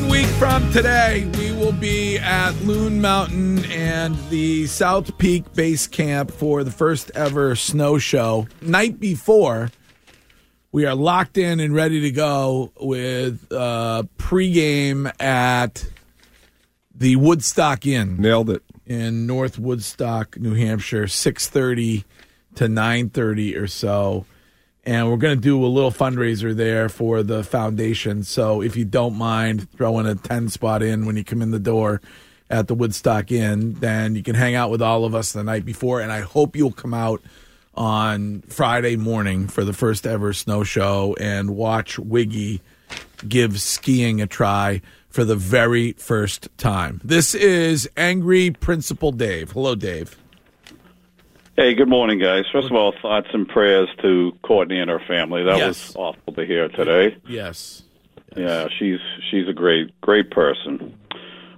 One week from today, we will be at Loon Mountain and the South Peak Base Camp for the first ever snow show. Night before, we are locked in and ready to go with uh, pregame at the Woodstock Inn. Nailed it. In North Woodstock, New Hampshire, 6.30 to 9.30 or so and we're going to do a little fundraiser there for the foundation. So if you don't mind throwing a 10 spot in when you come in the door at the Woodstock Inn, then you can hang out with all of us the night before. And I hope you'll come out on Friday morning for the first ever snow show and watch Wiggy give skiing a try for the very first time. This is Angry Principal Dave. Hello, Dave. Hey, good morning, guys. First of all, thoughts and prayers to Courtney and her family. That Yes. was awful to hear today. Yes. Yeah, she's she's a great great person.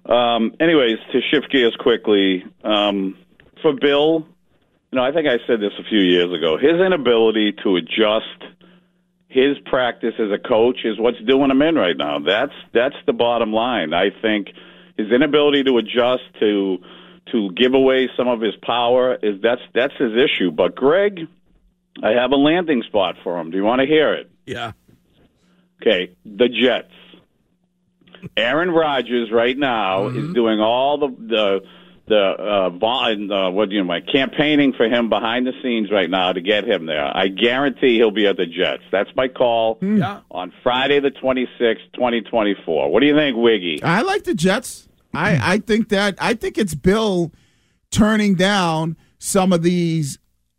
Um, anyways, to shift gears quickly, um, for Bill, you know, I think I said this a few years ago. His inability to adjust his practice as a coach is what's doing him in right now. That's that's the bottom line. I think his inability to adjust to to give away some of his power is that's that's his issue. But Greg, I have a landing spot for him. Do you want to hear it? Yeah. Okay, the Jets. Aaron Rodgers right now is doing all the the the uh, vol- uh, what do you know, my campaigning for him behind the scenes right now to get him there. I guarantee he'll be at the Jets. That's my call Yeah. on Friday the twenty sixth, twenty twenty four. What do you think, Wiggy? I like the Jets. I, I think that I think it's Bill turning down some of these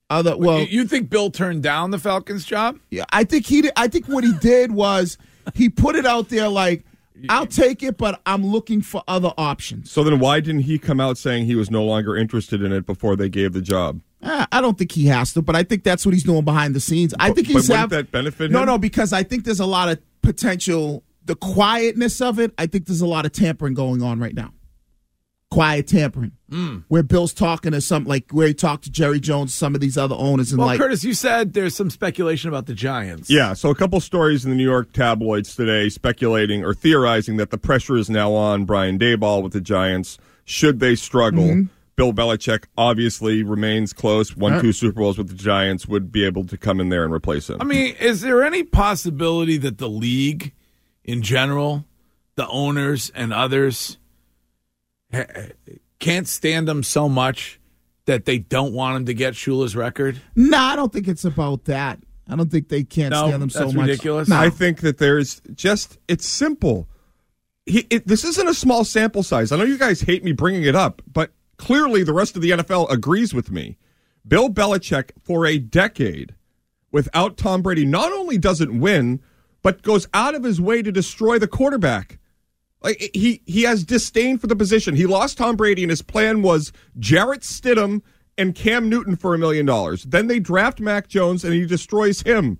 other. Well, You- you think Bill turned down the Falcons job? yeah, I think he. did- I think what he did was he put it out there like, "I'll take it, but I'm looking for other options." So then why didn't he come out saying he was no longer interested in it before they gave the job? Eh, I don't think he has to, but I think that's what he's doing behind the scenes. I think but he's wouldn't have- that benefit No, him? no, because I think there's a lot of potential. The quietness of it, I think there's a lot of tampering going on right now. Quiet tampering, where Bill's talking to some like where he talked to Jerry Jones, some of these other owners, and Well, like Curtis, you said there's some speculation about the Giants. Yeah, so a couple stories in the New York tabloids today speculating or theorizing that the pressure is now on Brian Daboll with the Giants. Should they struggle, Mm-hmm. Bill Belichick obviously remains close. Won Uh. two Super Bowls with the Giants, would be able to come in there and replace him. I mean, is there any possibility that the league in general, the owners and others, can't stand him so much that they don't want him to get Shula's record? No, I don't think it's about that. I don't think they can't No, stand them so that's much. ridiculous. No. I think that there's just it's simple. He, it, this isn't a small sample size. I know you guys hate me bringing it up, but clearly the rest of the NFL agrees with me. Bill Belichick for a decade without Tom Brady not only doesn't win, but goes out of his way to destroy the quarterback. Like he he has disdain for the position. He lost Tom Brady, and his plan was Jarrett Stidham and Cam Newton for a million dollars. Then they draft Mac Jones, and he destroys him.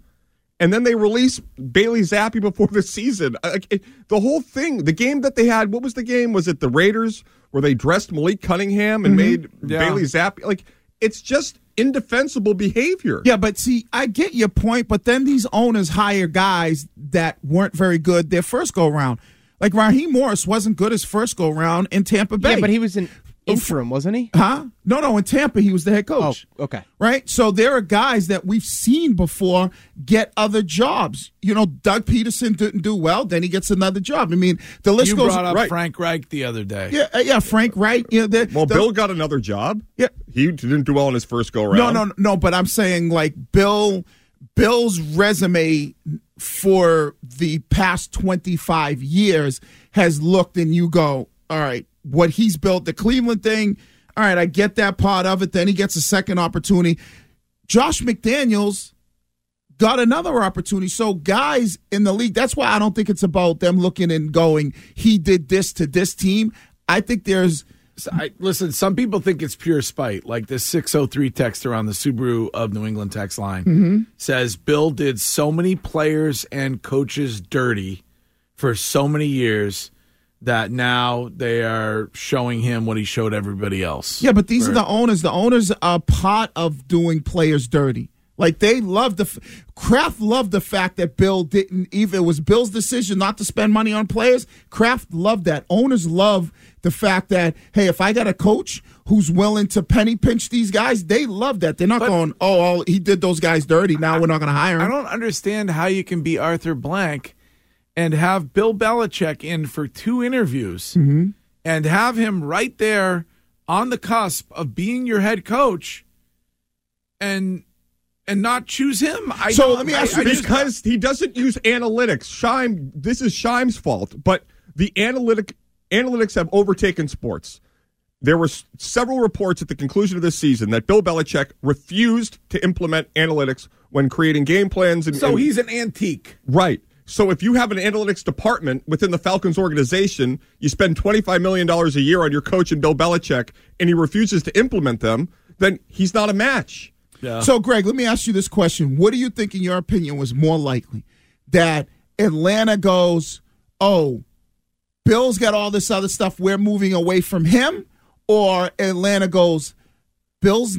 And then they release Bailey Zappe before the season. Like it, the whole thing, the game that they had. What was the game? Was it the Raiders where they dressed Malik Cunningham and mm-hmm. made Yeah. Bailey Zappe? Like it's just indefensible behavior. Yeah, but see, I get your point, but then these owners hire guys that weren't very good their first go round. Like Raheem Morris wasn't good his first go round in Tampa Bay. Yeah, but he was an interim, wasn't he? Huh? No, no, in Tampa he was the head coach. Oh, okay. Right? So there are guys that we've seen before get other jobs. You know, Doug Pederson didn't do well, then he gets another job. I mean, the list You goes brought up right. Frank Reich the other day. Yeah, uh, yeah, Frank Reich. You know, the, Well, the- Bill got another job. Yeah. He didn't do well in his first go round. No, no, no. But I'm saying like Bill, Bill's resume for the past 25 years has looked, and you go, all right, what he's built, the Cleveland thing. All right, I get that part of it. Then he gets a second opportunity. Josh McDaniels got another opportunity. So guys in the league, that's why I don't think it's about them looking and going, he did this to this team. I think there's So I, listen, some people think it's pure spite. Like this 603 texter on the Subaru of New England text line mm-hmm. says Bill did so many players and coaches dirty for so many years that now they are showing him what he showed everybody else. Yeah, but these are the owners. The owners are part of doing players dirty. Like they love the f- Kraft loved the fact that Bill didn't even it was Bill's decision not to spend money on players. Kraft loved that. Owners love the fact that hey, if I got a coach who's willing to penny pinch these guys, they love that. They're not going, oh, oh, he did those guys dirty. Now we're not going to hire him. I don't understand how you can be Arthur Blank and have Bill Belichick in for two interviews mm-hmm. and have him right there on the cusp of being your head coach and and not choose him. I So let me I- ask you I because he doesn't use analytics. Scheim, this is Scheim's fault, but the analytic analytics have overtaken sports. There were s- several reports at the conclusion of this season that Bill Belichick refused to implement analytics when creating game plans. And, so and- he's an antique. right. So if you have an analytics department within the Falcons organization, you spend twenty five million dollars a year on your coach and Bill Belichick, and he refuses to implement them, then he's not a match. So, Greg, let me ask you this question. What do you think, in your opinion, was more likely? That Atlanta goes, oh, Bill's got all this other stuff, we're moving away from him? Or Atlanta goes, Bill's,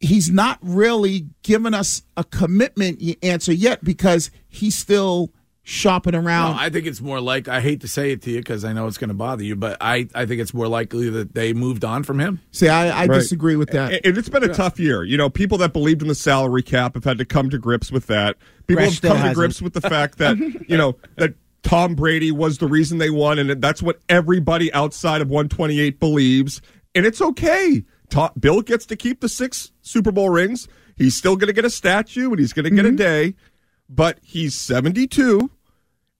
he's not really giving us a commitment answer yet because he's still shopping No, around. I think it's more like I hate to say it to you because I know it's going to bother you, but I, I think it's more likely that they moved on from him. See, I, I Right. disagree with that. And and it's been a tough year. You know, people that believed in the salary cap have had to come to grips with that. People Gresh have come to hasn't. grips with the fact that, you know, that Tom Brady was the reason they won, and that's what everybody outside of 128 believes. And it's okay. To- Bill gets to keep the six Super Bowl rings. He's still going to get a statue and he's going to get a mm-hmm. day, but he's 72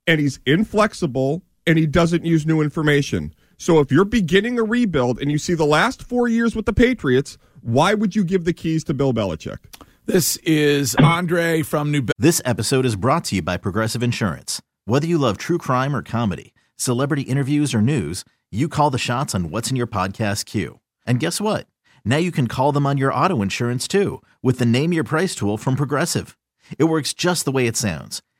and he's inflexible and he doesn't use new information. So if you're beginning a rebuild and you see the last four years with the Patriots, why would you give the keys to Bill Belichick? This is Andre from New This episode is brought to you by Progressive Insurance. Whether you love true crime or comedy, celebrity interviews or news, you call the shots on what's in your podcast queue. And guess what? Now you can call them on your auto insurance too with the Name Your Price tool from Progressive. It works just the way it sounds.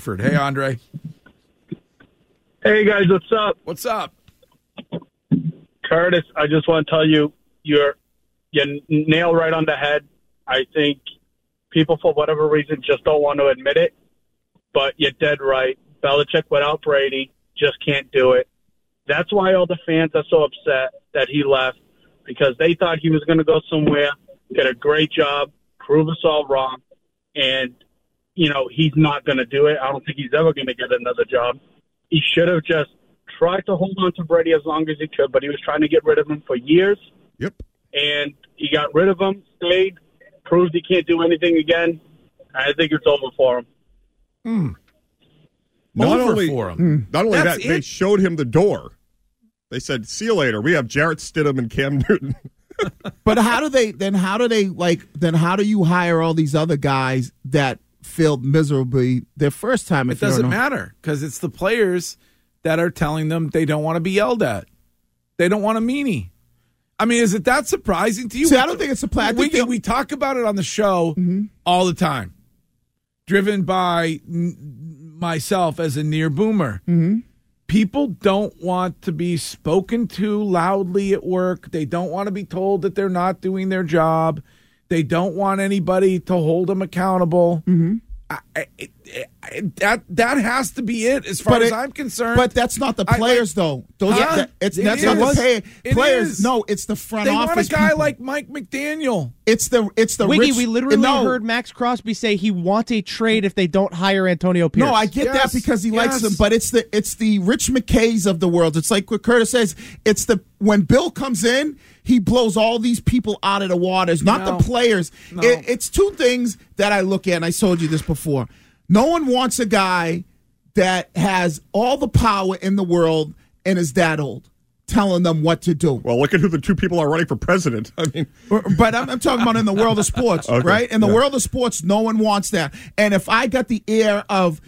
Hey, Andre. Hey guys, what's up? What's up? Curtis, I just want to tell you, you're you nail right on the head. I think people, for whatever reason, just don't want to admit it. But you're dead right. Belichick without Brady just can't do it. That's why all the fans are so upset that he left because they thought he was going to go somewhere, get a great job, prove us all wrong, and you know he's not going to do it. I don't think he's ever going to get another job. He should have just tried to hold on to Brady as long as he could, but he was trying to get rid of him for years Yep. and he got rid of him, stayed, proved he can't do anything again. I think it's over for him. Hmm. Not Over only for him. Hmm. not only That's that, they showed him the door. They said, "See you later." We have Jarrett Stidham and Cam Newton. but how do they then? How do they like? Then how do you hire all these other guys that failed miserably their first time? It doesn't matter because it's the players that are telling them they don't want to be yelled at. They don't want a meanie. I mean, is it that surprising to you? See, I don't think it's surprising. I We, we talk about it on the show all the time, driven by n- myself as a near boomer. Mm-hmm. People don't want to be spoken to loudly at work. They don't want to be told that they're not doing their job. They don't want anybody to hold them accountable. Mm-hmm. I, I, that that has to be it, as far But as it- I'm concerned. But that's not the I- players, though. Those Huh? are it's It that's not the pay, It players. is. No, it's the front they want a office. guy people. like Mike McDaniel. it's the it's the Wiggy, rich, we literally no, heard Maxx Crosby say he wants a trade if they don't hire Antonio Pierce. No, I get Yes, that because he likes them, but it's the it's the Rich McKays of the world. It's like what Curtis says. It's the when Bill comes in, he blows all these people out of the waters, not No. the players. No. It, it's two things that I look at, and I told you this before. No one wants a guy that has all the power in the world and is that old, telling them what to do. Well, look at who the two people are running for president. I mean, But I'm, I'm talking about in the world of sports, Okay, right? In the yeah. world of sports, no one wants that. And if I got the air of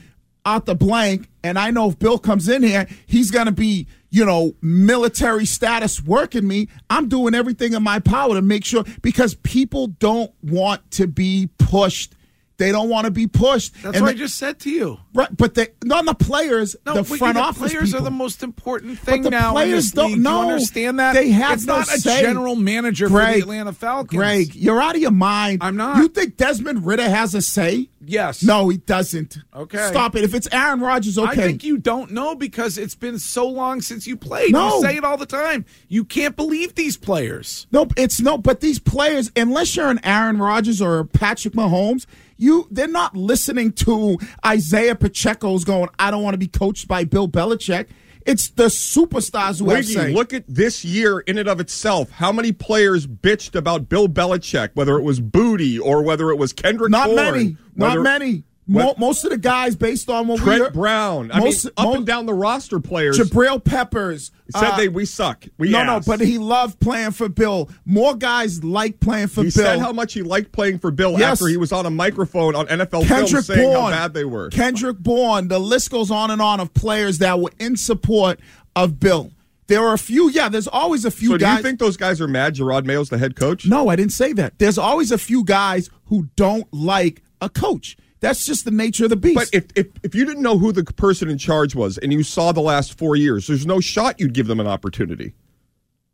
out the blank, and I know if Bill comes in here, he's going to be, you know, military status working me. I'm doing everything in my power to make sure because people don't want to be pushed. They don't want to be pushed. That's And what I just said to you. Right, but they not the players, No, the front the office players people. are the most important thing the now. players don't league. Do know. understand that? They have it's no not a say. general manager for the Atlanta Falcons. Greg, you're out of your mind. I'm not. You think Desmond Ridder has a say? Yes. No, he doesn't. Okay. Stop it. If it's Aaron Rodgers, okay. I think you don't know because it's been so long since you played. No. You say it all the time. You can't believe these players. Nope, it's no. But these players, unless you're an Aaron Rodgers or Patrick Mahomes, you they're not listening to Isaiah Pacheco's going. I don't want to be coached by Bill Belichick. It's the superstars who Wiggy, say. look at this year in and of itself. How many players bitched about Bill Belichick, whether it was Booty or whether it was Kendrick not many. Not whether- many. Mo- most of the guys, based on what we Trent heard, Brown. I most- mean, up mo- and down the roster players Jabril Peppers said uh, they we suck. We no, no, but he loved playing for Bill. More guys like playing for he Bill. He said how much he liked playing for Bill Yes. after he was on a microphone on NFL film Kendrick saying Bourne, how bad they were. Kendrick Bourne. The list goes on and on of players that were in support of Bill. There are a few. Yeah, there's always a few so do guys. you think those guys are mad Jerod Mayo's the head coach? no, I didn't say that. There's always a few guys who don't like a coach. That's just the nature of the beast. But if, if if you didn't know who the person in charge was and you saw the last four years, there's no shot you'd give them an opportunity.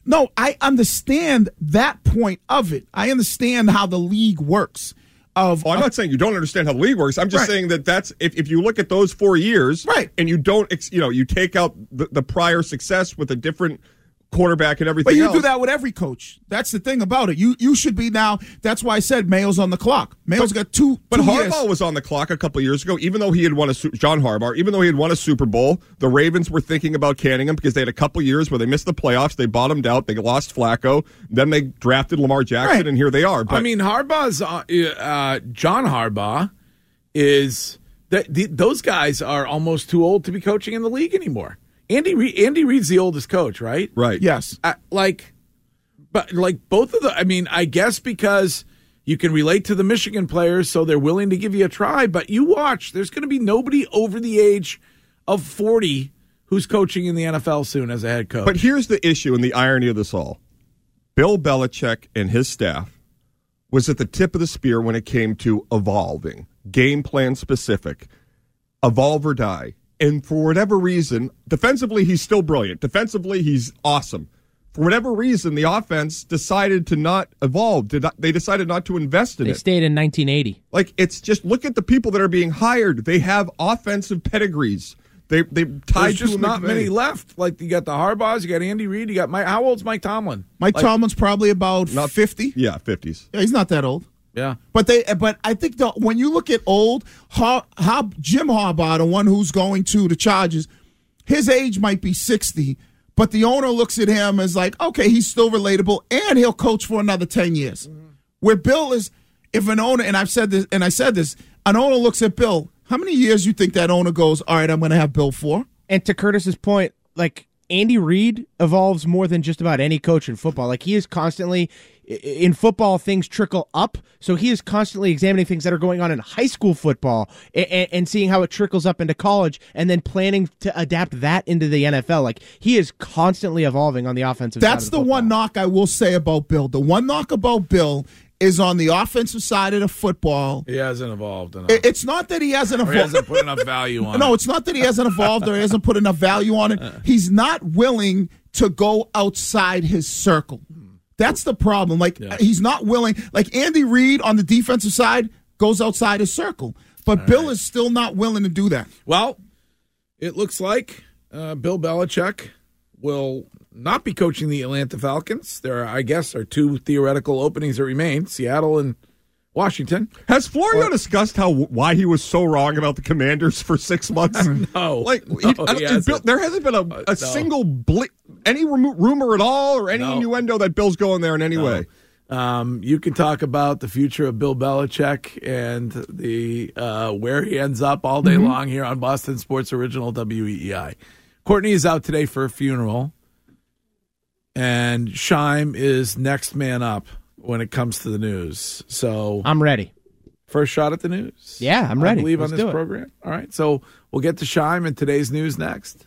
No, I understand that point of it. I understand how the league works. Of Oh, I'm not saying you don't understand how the league works. I'm just Right. saying that that's if, if you look at those four years, Right. and you don't, ex, you know, you take out the, the prior success with a different quarterback and everything. But you else. do that with every coach. That's the thing about it. You you should be now. That's why I said Mayo's on the clock. Mayo's got two. But two Harbaugh years. was on the clock a couple years ago, even though he had won a John Harbaugh, even though he had won a Super Bowl. The Ravens were thinking about canning him because they had a couple years where they missed the playoffs. They bottomed out. They lost Flacco. Then they drafted Lamar Jackson, Right. and here they are. But I mean, Harbaugh's uh, uh, John Harbaugh is that the, those guys are almost too old to be coaching in the league anymore. Andy Re- Andy Reid's the oldest coach, right? right, Yes. Uh, like, but like both of the. I mean, I guess because you can relate to the Michigan players, so they're willing to give you a try. But you watch, there's going to be nobody over the age of forty who's coaching in the NFL soon as a head coach. But here's the issue and the irony of this all: Bill Belichick and his staff was at the tip of the spear when it came to evolving, game plan specific, evolve or die. And for whatever reason, defensively, he's still brilliant. Defensively, he's awesome. For whatever reason, the offense decided to not evolve. Did not, they decided not to invest in They it. They stayed in 1980. Like it's just look at the people that are being hired. They have offensive pedigrees. They they tied there's to just not McVay. many left. Like you got the Harbaughs, you got Andy Reid, you got Mike. How old's Mike Tomlin? Mike Like- Tomlin's probably about Not- fifty. Yeah, fifties. Yeah, he's not that old. Yeah. But they, but I think the, when you look at old, Har, Har, Jim Harbaugh, the one who's going to the Chargers, his age might be sixty, but the owner looks at him as like, okay, he's still relatable, and he'll coach for another ten years. Mm-hmm. Where Bill is, if an owner, and I've said this, and I said this, an owner looks at Bill. How many years you think that owner goes? All right, I'm going to have Bill for. And to Curtis's point, like Andy Reid evolves more than just about any coach in football. Like he is constantly in football, things trickle up. So he is constantly examining things that are going on in high school football and, and, seeing how it trickles up into college, and then planning to adapt that into the NFL. Like he is constantly evolving on the offensive. That's the, the one knock I will say about Bill. The one knock about Bill is on the offensive side of the football. He hasn't evolved enough. It's not that he hasn't evolved. Or he hasn't put enough value on it. no, it. it's not that he hasn't evolved or he hasn't put enough value on it. He's not willing to go outside his circle. That's the problem. Like yeah. he's not willing. Like Andy Reid on the defensive side goes outside his circle, but All Bill right. is still not willing to do that. Well, it looks like uh, Bill Belichick will not be coaching the Atlanta Falcons. There, are, I guess, are two theoretical openings that remain: Seattle and Washington. Has Florio or, discussed how why he was so wrong about the Commanders for six months? no, like he, no, he hasn't. there hasn't been a, a uh, no. single bli- any rumor at all or any no. innuendo that Bill's going there in any way. Um, you can talk about the future of Bill Belichick and the uh, where he ends up all day mm-hmm. long here on Boston Sports Original WEEI. Courtney is out today for a funeral and Scheim is next man up when it comes to the news. So I'm ready. First shot at the news. Yeah, I'm ready. I believe Let's on this program. All right, so we'll get to Scheim and today's news next.